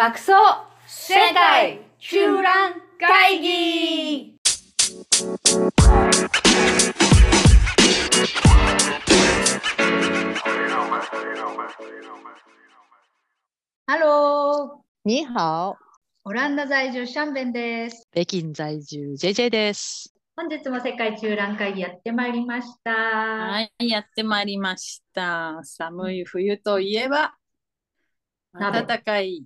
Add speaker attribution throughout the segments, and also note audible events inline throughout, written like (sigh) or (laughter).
Speaker 1: 爆走世界中覧会議ハロー
Speaker 2: 你好、
Speaker 1: オランダ在住シャンベンです。
Speaker 2: 北京在住 JJ です。
Speaker 1: 本日も世界中覧会議やってまいりました。
Speaker 3: はい、やってまいりました。寒い冬といえば、
Speaker 1: 鍋
Speaker 3: 暖かい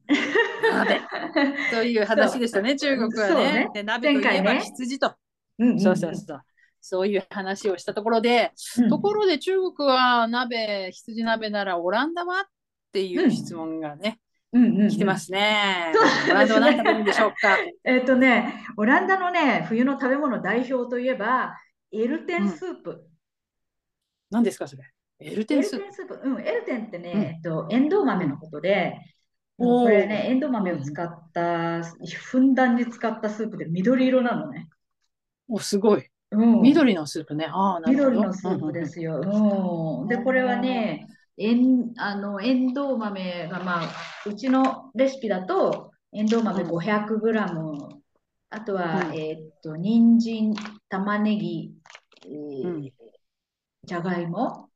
Speaker 3: 鍋 (laughs) という話でしたね、中国は
Speaker 1: ね
Speaker 3: ね。で、鍋といえば羊と。
Speaker 1: うんうんうん
Speaker 3: そうそうそう。そういう話をしたところで、
Speaker 1: うん
Speaker 3: ところで中国は鍋、羊鍋ならオランダはっていう質問がね、
Speaker 1: うんうんうん
Speaker 3: 来てますね。オランダは何食べるんでしょうか？(laughs)
Speaker 1: えっとね、オランダのね、冬の食べ物代表といえば、エルテンスープ。
Speaker 3: 何ですか、それ？エルテンスープ。
Speaker 1: うん、エルテンってね、
Speaker 3: うん
Speaker 1: えっと、エンドウ豆のことで、これね、エンドウ豆を使った、ふんだんに使ったスープで緑色なのね。
Speaker 3: お、すごい。
Speaker 1: うん、
Speaker 3: 緑のスープね。ああ、なるほど。
Speaker 1: 緑のスープですよ。うん。で、これはね、えん、あの、エンドウ豆が、まあ、うちのレシピだと、エンドウ豆
Speaker 3: うん
Speaker 1: 500g、あとは、
Speaker 3: うん
Speaker 1: えーっと、人参、玉ねぎ、えー
Speaker 3: うん
Speaker 1: じゃがいも、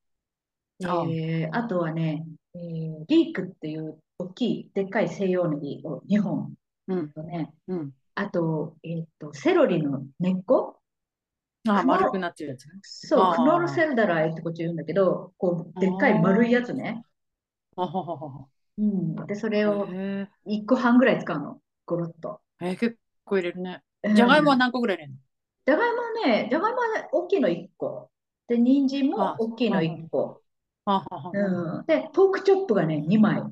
Speaker 1: え
Speaker 3: あ
Speaker 1: ーあとはね、えーリークっていう大きい、でっかい西洋ネギを2本
Speaker 3: うん、
Speaker 1: とね、
Speaker 3: うん。
Speaker 1: あと、えーっと、セロリの根っこ
Speaker 3: あ丸くなってるやつね。
Speaker 1: そう、クノールセルダライってこっち言うんだけど、こう、でっかい丸いやつね。
Speaker 3: あはははは。
Speaker 1: うん。で、それを
Speaker 3: へ
Speaker 1: 1個半ぐらい使うの。ゴロッと。
Speaker 3: え、えー結構入れるね。
Speaker 1: うん
Speaker 3: じゃがいもは何個ぐらい入れるの？
Speaker 1: じゃがいもはね、じゃがいもはね大きいの1個。で、人参も
Speaker 3: あ
Speaker 1: 大きいの1個。
Speaker 3: あははは。
Speaker 1: うん。で、ポークチョップがね、2枚。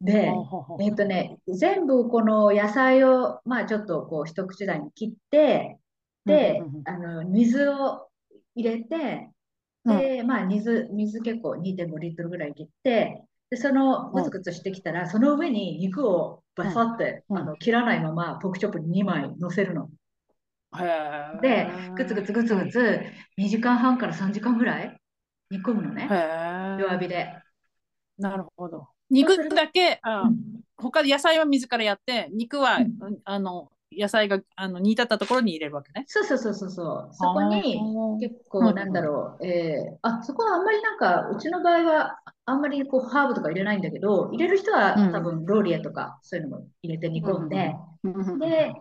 Speaker 1: で、えっとね、全部この野菜を、まあちょっとこう一口大に切って、であの、水を入れて、で、まあ水、水結構2.5リットルぐらい切って、で、そのグツグツしてきたら、その上に肉をバサって、
Speaker 3: うん
Speaker 1: あの切らないままポークチョップに2枚乗せるの。
Speaker 3: へ
Speaker 1: で
Speaker 3: え。、
Speaker 1: グツグツグツグツ2時間半から3時間ぐらい煮込むのね。弱火で。
Speaker 3: なるほど。肉だけ、あ
Speaker 1: うん
Speaker 3: 他で野菜は水からやって、肉は、
Speaker 1: うん
Speaker 3: あの、野菜があの煮立ったところに入れるわけね。
Speaker 1: そうそうそうそうそう。そこに結
Speaker 3: うん
Speaker 1: 構なんだろう、えーあ、そこはあんまりなんか、うちの場合はあんまりこうハーブとか入れないんだけど、入れる人は
Speaker 3: うん
Speaker 1: 多分ローリエとかそういうのも入れて煮込んで、
Speaker 3: うん
Speaker 1: で、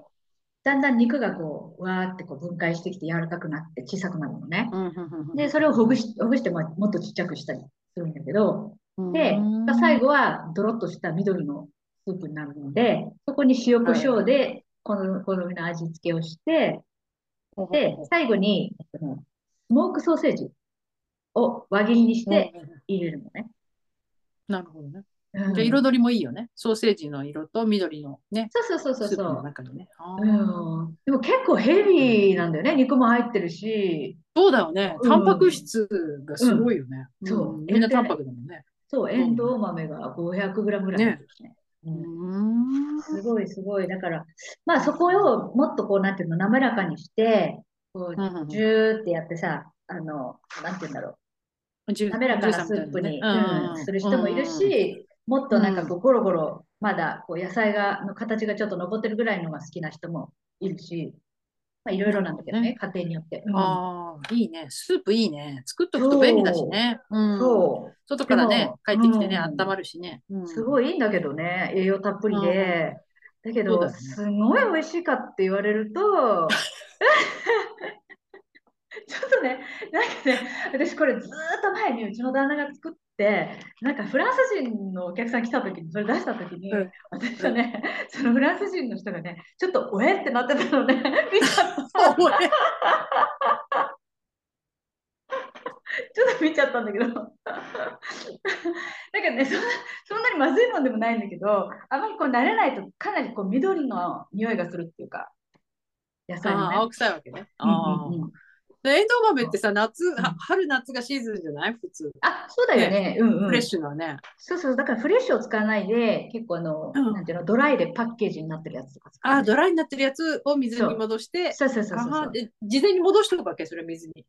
Speaker 1: だんだん肉がこう、わーってこう分解してきて柔らかくなって小さくなるのね。で、それをほぐし、ほぐしてももっとちっちゃくしたりするんだけど、
Speaker 3: うん
Speaker 1: で、最後はドロッとした緑のスープになるので、そこに塩コショウで好み好みの味付けをして、で、最後に、スモークソーセージを輪切りにして
Speaker 3: うん
Speaker 1: 入れるのね。
Speaker 3: なるほどね。
Speaker 1: うん
Speaker 3: じゃあ彩りもいいよね。ソーセージの色と緑のね、
Speaker 1: そうそうそう
Speaker 3: スープの
Speaker 1: そうそう。
Speaker 3: 中にね。
Speaker 1: うん、でも結構ヘビーなんだよね。肉も入ってるし、
Speaker 3: そうだよね。
Speaker 1: うん
Speaker 3: タンパク質がすごいよね。
Speaker 1: うんそうん
Speaker 3: みんなタンパクだもんね。
Speaker 1: そう、エンドウ豆が 500g ぐらい入ってるしね。
Speaker 3: う
Speaker 1: うん
Speaker 3: ん。
Speaker 1: すごいすごい。だから、まあそこをもっとこう、なんていうの、滑らかにして、こ
Speaker 3: うんうんうん
Speaker 1: う、ジューってやってさ、あの、なんていうんだろう、滑らかなスープに、うんする人もいる、し、もっとなんかこう、ゴロゴロ、まだこう野菜が、の形がちょっと残ってるぐらいのが好きな人もいるし、まあいろいろなんだけどね、家庭によって。うん
Speaker 3: ああ、いいね。スープいいね。作っとくと便利だしね。うん。
Speaker 1: そう。
Speaker 3: 外からね帰ってきてね、
Speaker 1: うん
Speaker 3: 温まるしね。うん
Speaker 1: すごいいいんだけどね、栄養たっぷりで。だけど、
Speaker 3: ね
Speaker 1: すごい美味しいかって言われると、(laughs) ちょっとね、なんかね、私これずーっと前にうちの旦那が作って、なんかフランス人のお客さん来た時に、それ出した時に、
Speaker 3: うん
Speaker 1: 私はね、そのフランス人の人がね、ちょっとおえってなってたのね、見ちゃった。ちょっと見ちゃったんだけど。なんかね、そんな、そんなにまずいもんでもないんだけど、あまりこう慣れないとかなりこう緑の匂いがするっていうか、野菜のね。
Speaker 3: 青臭いわけね。
Speaker 1: うん
Speaker 3: あ
Speaker 1: うんうん
Speaker 3: エンドウ豆ってさ、夏、は春夏がシーズンじゃない？普通。
Speaker 1: あ、そうだよね。うんうん。
Speaker 3: フレッシュなね。
Speaker 1: そうそう。だからフレッシュを使わないで、結構あの、
Speaker 3: うん
Speaker 1: なんていうの、ドライでパッケージになってるやつとか
Speaker 3: ああ、ドライになってるやつを水に戻して、
Speaker 1: そうそうそうそう
Speaker 3: 事前に戻しておくわけ、それ水に。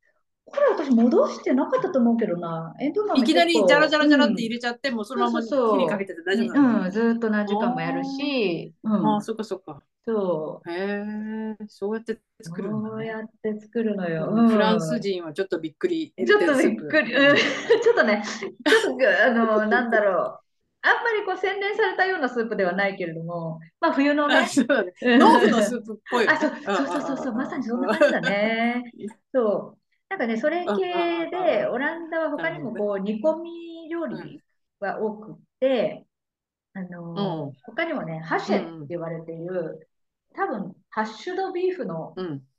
Speaker 1: これ私戻してなかったと思うけどな。エンド
Speaker 3: いきなりジャラジャラジャラって入れちゃって、うん、もうそのまま火にかけてて大丈夫
Speaker 1: なの、うん、ずっと何時間もやるし。
Speaker 3: うん、ああ、そっかそっか。
Speaker 1: そ
Speaker 3: う。へえ、そうやって作るの、
Speaker 1: ね、そうやって作るのよ、
Speaker 3: フランス人はちょっとびっくり。
Speaker 1: ちょっとびっくり。うん、(laughs) ちょっとね、ちょっと、あの、なんだろう。あんまりこう洗練されたようなスープではないけれども、まあ冬のね。
Speaker 3: 豆腐のスープっぽい、
Speaker 1: ね、あそうそうそうそう、まさにそんな感じだね。(laughs) そう。なんかね、それ系で、オランダは他にもこう煮込み料理が多くて、あの、他にもね、ハシェって言われている、多分、ハッシュドビーフの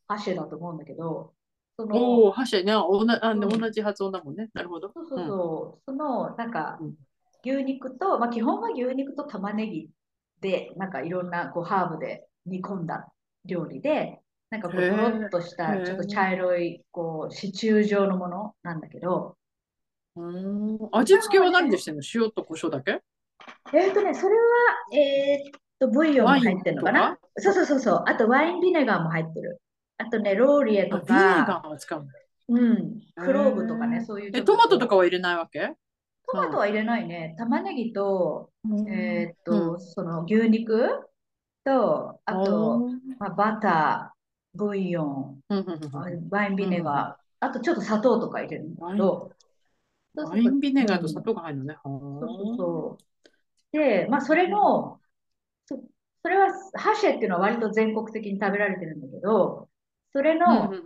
Speaker 1: ハシェだと思うんだけど、
Speaker 3: その、おお、ハシェね、おなあ同じ発音だもんね。なるほど。
Speaker 1: そうそうそう。その、なんか、牛肉と、まあ、基本は牛肉と玉ねぎで、なんかいろんなこうハーブで煮込んだ料理で、なんかこう、とろっとした、ちょっと茶色い、こう、シチュー状のものなんだけど。
Speaker 3: うん味付けは何でしてんの？塩と胡椒だけ？
Speaker 1: えっ、とね、それは、えー、っと、ブイヨンも入ってるのかな？そうそうそうそう。あと、ワインビネガーも入ってる。あとね、ローリエとか。ビネ
Speaker 3: ガーを使う
Speaker 1: うん。クローブとかね、そういう。
Speaker 3: え、トマトとかは入れないわけ？
Speaker 1: トマトは入れないね。玉ねぎと、えー、っと、うん、その牛肉と、あと、まあ、バター、ブイヨン、ワインビネガー、あとちょっと砂糖とか入れるんだけど、
Speaker 3: ワインビネガーと砂糖が入るのね。
Speaker 1: そうそう。で、まあ、それも、そそれは、ハシェっていうのは割と全国的に食べられてるんだけど、それの、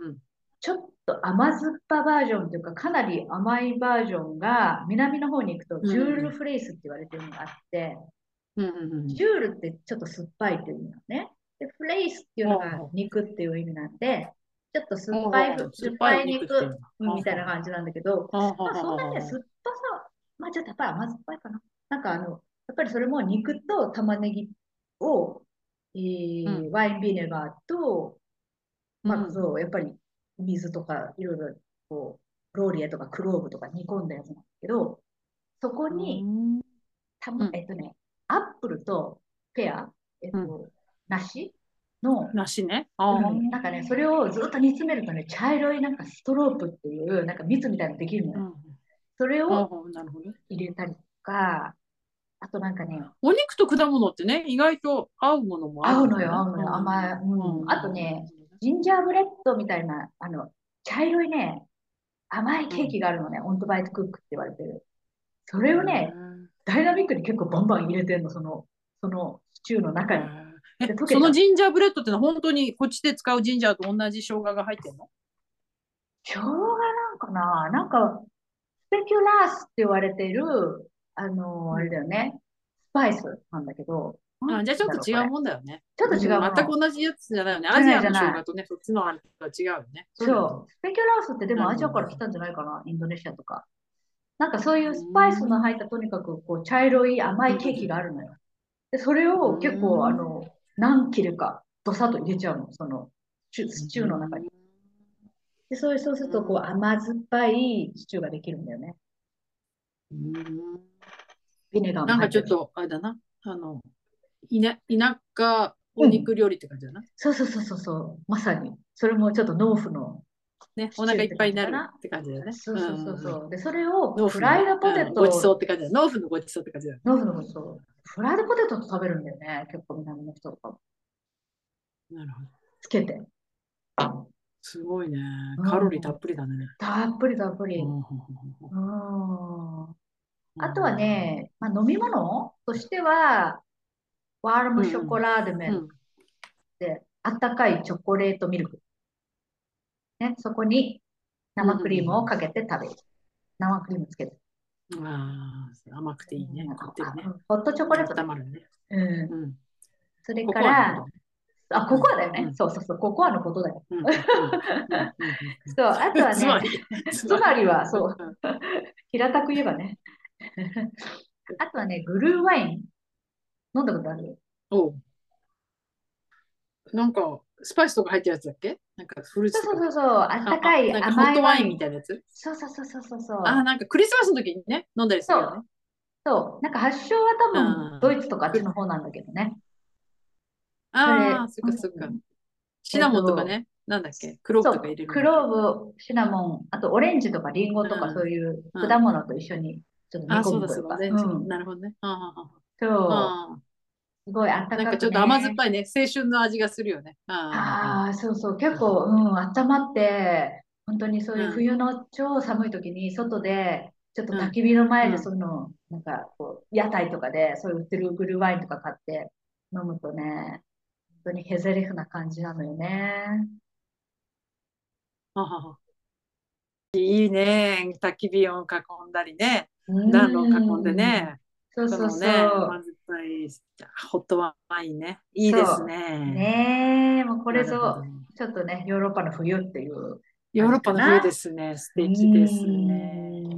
Speaker 1: ちょっと甘酸っぱバージョンというか、かなり甘いバージョンが、南の方に行くと、ジュールフレースって言われてるのがあって、ジュールってちょっと酸っぱいっていうのね。レースっていうのが肉っていう意味なんで、ちょっと酸っぱい、酸っぱい肉みたいな感じなんだけど、まあそんなに酸っぱさ、まあちょっとやっぱり甘酸っぱいかな。なんかあの、やっぱりそれも肉と玉ねぎを、えー、ワインビネガーと、まあそう、やっぱり水とかいろいろこう、ローリエとかクローブとか煮込んだやつなんだけど、そこに、たま、えっとね、アップルとペア、えっと、梨の、
Speaker 3: 梨ね。
Speaker 1: うん、なんかね、それをずっと煮詰めるとね、茶色いなんかストロープっていう、なんか蜜みたいなのできるのよ。それを入れたりとか、あとなんかね。
Speaker 3: お肉と果物ってね、意外と合うものも
Speaker 1: 合うのよ、合うのよ。甘い。うん。あとね、ジンジャーブレッドみたいな、あの、茶色いね、甘いケーキがあるのね、 ontbijtkoek って言われてる。それをね、ダイナミックに結構バンバン入れてんの、その、そのシチューの中に。
Speaker 3: そのジンジャーブレッドってのは本当にこっちで使うジンジャーと同じ生姜が入ってんの？
Speaker 1: 生姜なんかな？なんか、スペキュラースって言われてる、あのー、あれだよね、スパイスなんだけど。
Speaker 3: あじゃあちょっと違うもんだよね。
Speaker 1: ちょっと違う
Speaker 3: 全く同じやつじゃないよね。アジアの生姜とね、そっちのあれとは違うよね。
Speaker 1: そう。スペキュラースってでもアジアから来たんじゃないかな、インドネシアとか。なんかそういうスパイスの入ったとにかくこう茶色い甘いケーキがあるのよ。で、それを結構あの、何切るか、どさっと入れちゃうの、その、シチューの中に。で、そうそうすると、こう、甘酸っぱいシチューができるんだよね。ビネガー
Speaker 3: なんかちょっと、あれだな、あの、田舎お肉料理って感じだな、うん、
Speaker 1: そうそうそうそう、まさに。それもちょっと農夫の
Speaker 3: ね、お腹いっぱいになるって感じだよね。
Speaker 1: そうそうそうそう。で、それをフライドポテト。
Speaker 3: ごちそうって感じだ。農夫のごちそうって感じだ。
Speaker 1: 農夫のごちそう。フライドポテトと食べるんだよね。結構南の人とか
Speaker 3: なるほど。
Speaker 1: つけて。
Speaker 3: すごいね。カロリーたっぷりだね。
Speaker 1: たっぷりたっぷり。うんあとはね、まあ、飲み物としては、ワールムショコラーデメルで、あったかいチョコレートミルク。ね、そこに生クリームをかけて食べる。生クリームつけて。
Speaker 3: ああ、甘くていいね。
Speaker 1: ホットチョコレート
Speaker 3: だ。まるね。
Speaker 1: うん。それから、あ、ココアだよね。そうそうそう、ココアのことだよ。そう、あとはね、つまりは、そう、平たく言えばね。(laughs) あとはね、グルーワイン。飲んだことある？
Speaker 3: おなんか、スパイスとか入ってるやつだっけ？なんかフルーツ
Speaker 1: そうそうそう、あったかい
Speaker 3: 甘いホットワイン。みたいなやつ？
Speaker 1: そうそうそうそうそう。
Speaker 3: あ、なんかクリスマスの時にね、飲んだりするよね。
Speaker 1: そう。なんか発祥は多分ドイツとかあっちの方なんだけどね。
Speaker 3: ああ、そっかそっか。シナモンとかね。なんだっけ？クローブとか入れる
Speaker 1: クローブ、シナモン、あとオレンジとかリンゴとかそういう果物と一緒にちょっと煮込むというか。
Speaker 3: なるほどね。
Speaker 1: そう。すごいあったかく、ね、
Speaker 3: なんかちょっと甘酸っぱいね、青春の味がするよね。
Speaker 1: ああ、そうそう、結構、うん、温まって、本当にそういう冬の超寒い時に外で、ちょっと焚き火の前でその、うん、なんかこう、屋台とかでそういう売ってるグルワインとか買って飲むとね、本当にヘゼリフな感じなのよね。
Speaker 3: いいね。焚き火を囲んだりね。暖炉を囲んでね。
Speaker 1: そうそうそう。ね、
Speaker 3: 甘酸っぱいホットワインね。いいですね。
Speaker 1: ねもうこれぞ、ちょっとね、ヨーロッパの冬っていう。
Speaker 3: ヨーロッパの冬ですね。素敵ですね。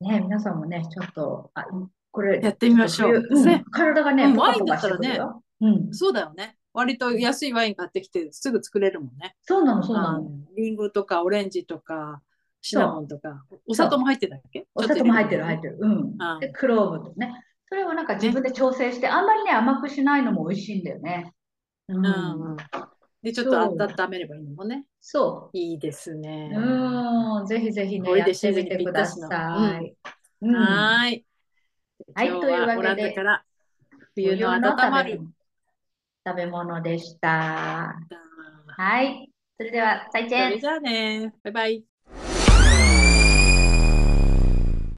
Speaker 1: ね皆さんもね、ちょっと、あこれ、
Speaker 3: やってみましょう。
Speaker 1: うん、体がね、
Speaker 3: うん、ワインだったらね、うん、そうだよね。割と安いワイン買ってきてすぐ作れるもんね。
Speaker 1: そうなの、そうなの。
Speaker 3: リンゴとかオレンジとか、シナモンとか、お砂糖も入ってたっけ？
Speaker 1: お砂糖も入ってる、入ってる。うん。で、クローブとね。それをなんか自分で調整して、あんまりね、甘くしないのも美味しいんだよね。
Speaker 3: うん。で、ちょっと温めればいいのもね。
Speaker 1: そ
Speaker 3: う。いいですね。
Speaker 1: うん。ぜひぜひね、やってみてください。
Speaker 3: はい。
Speaker 1: はい、というわけで、
Speaker 3: 冬の温まる
Speaker 1: 食べ物でした。はい。それでは、再见。
Speaker 3: それじゃあね。バイバイ。